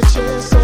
the chance.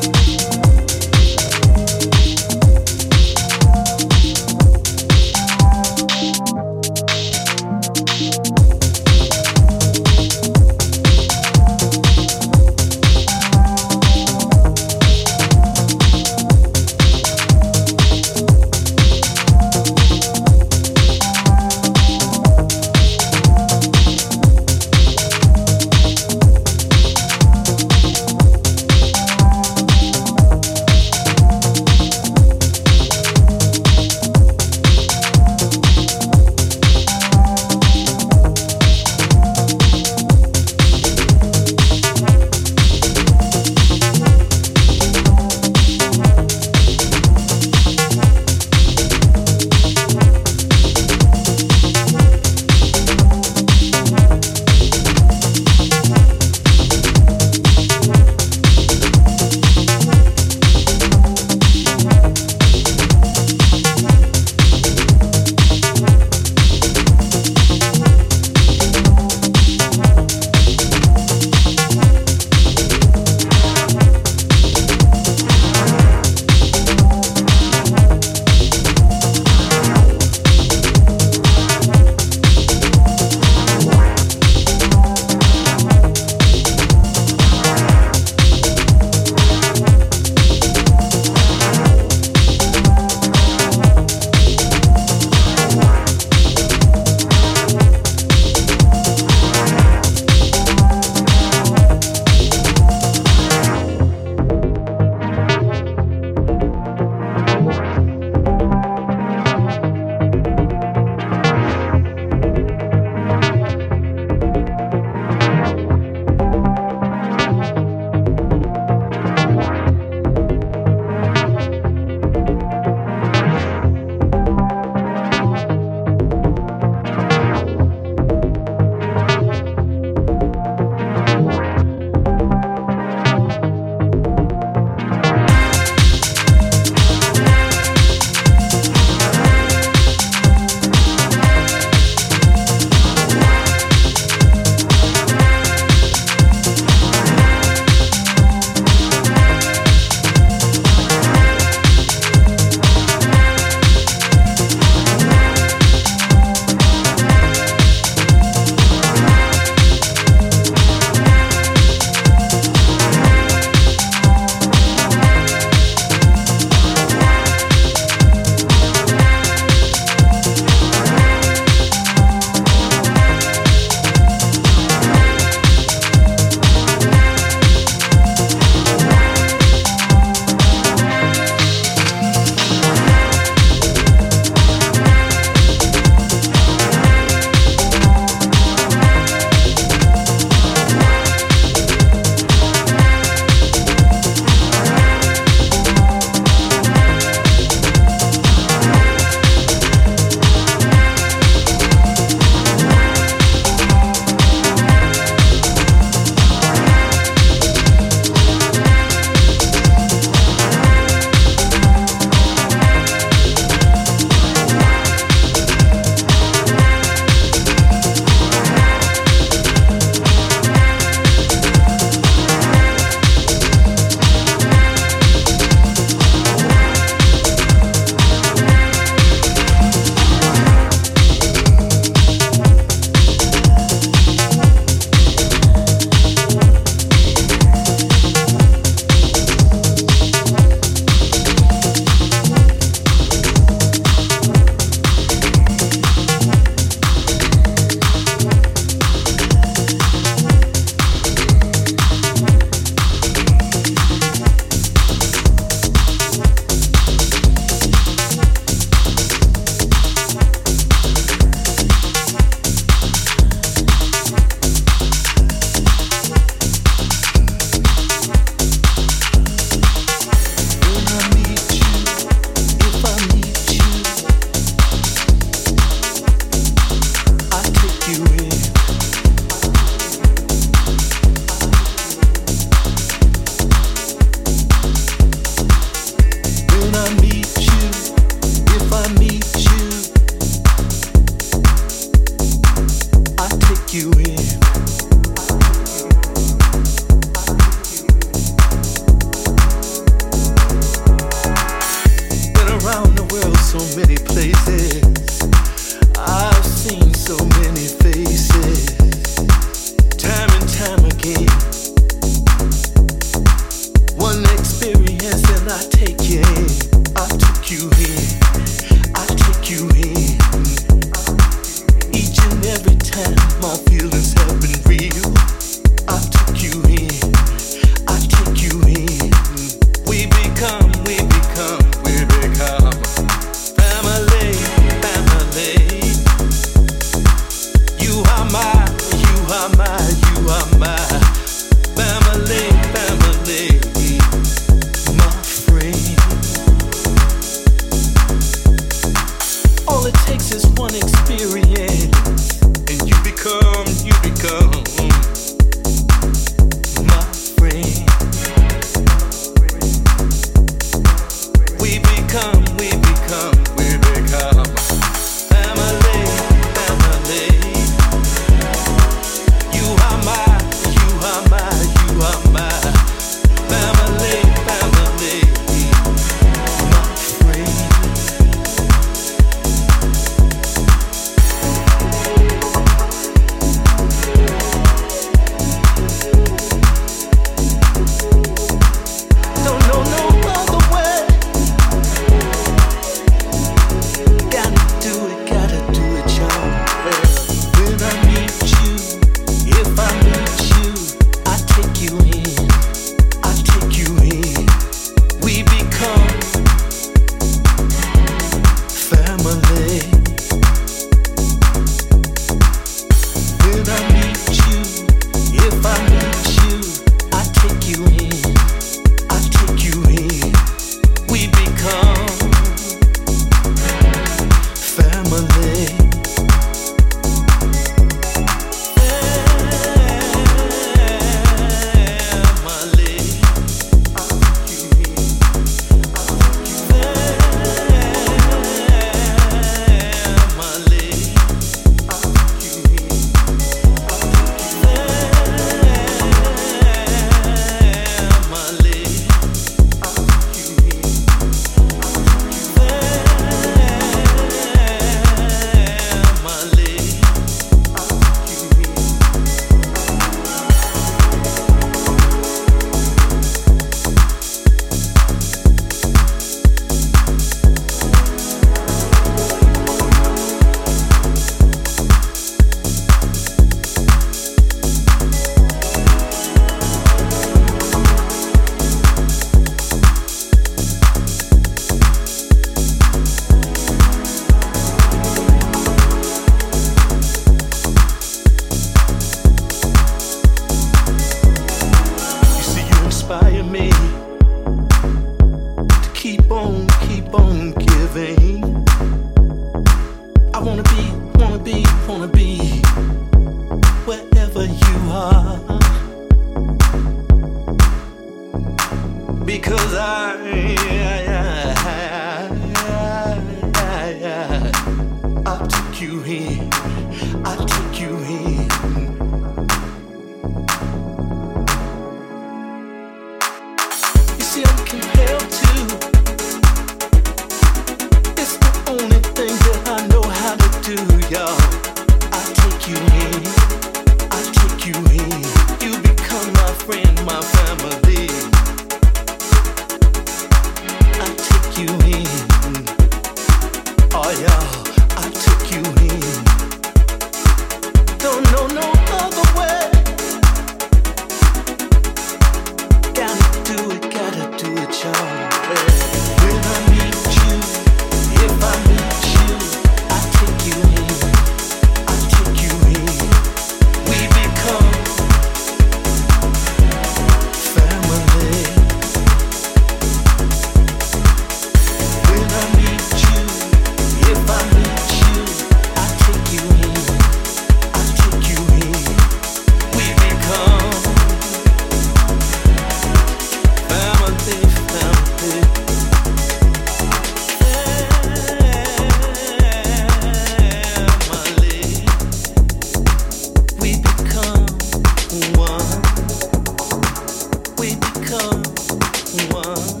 Family.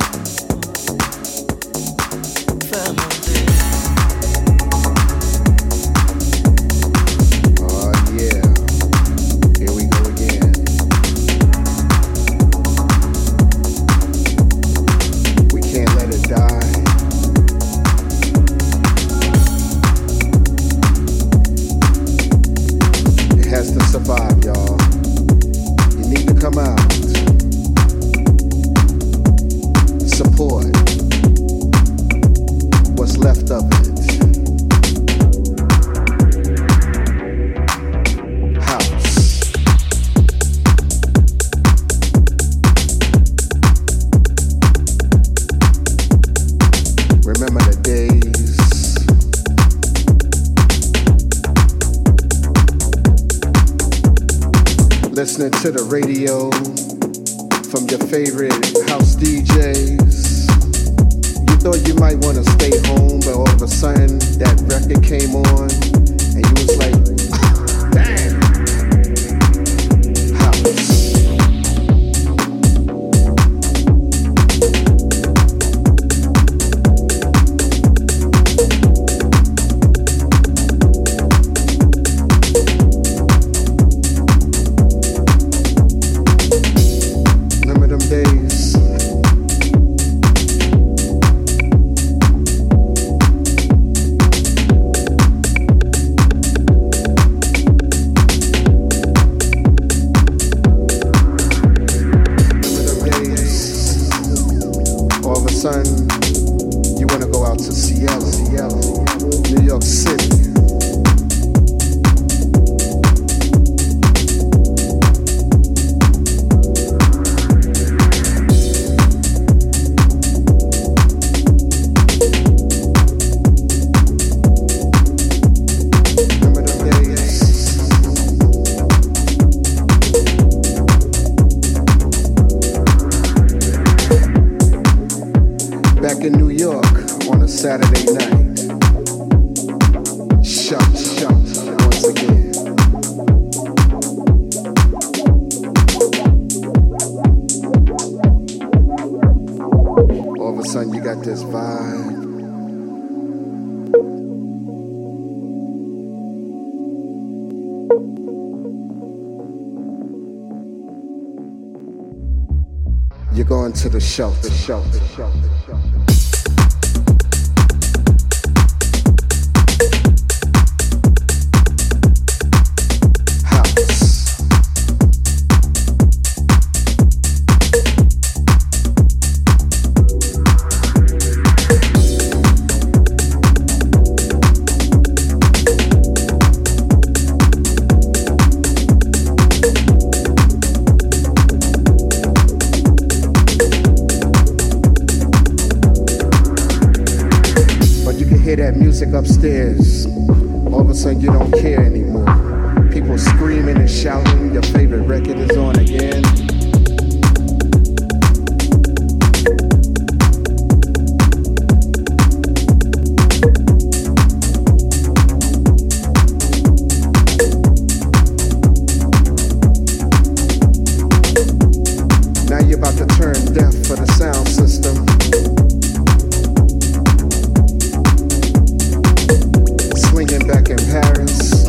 in Paris.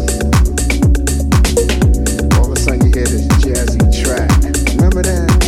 All of a sudden you hear this jazzy track. Remember that?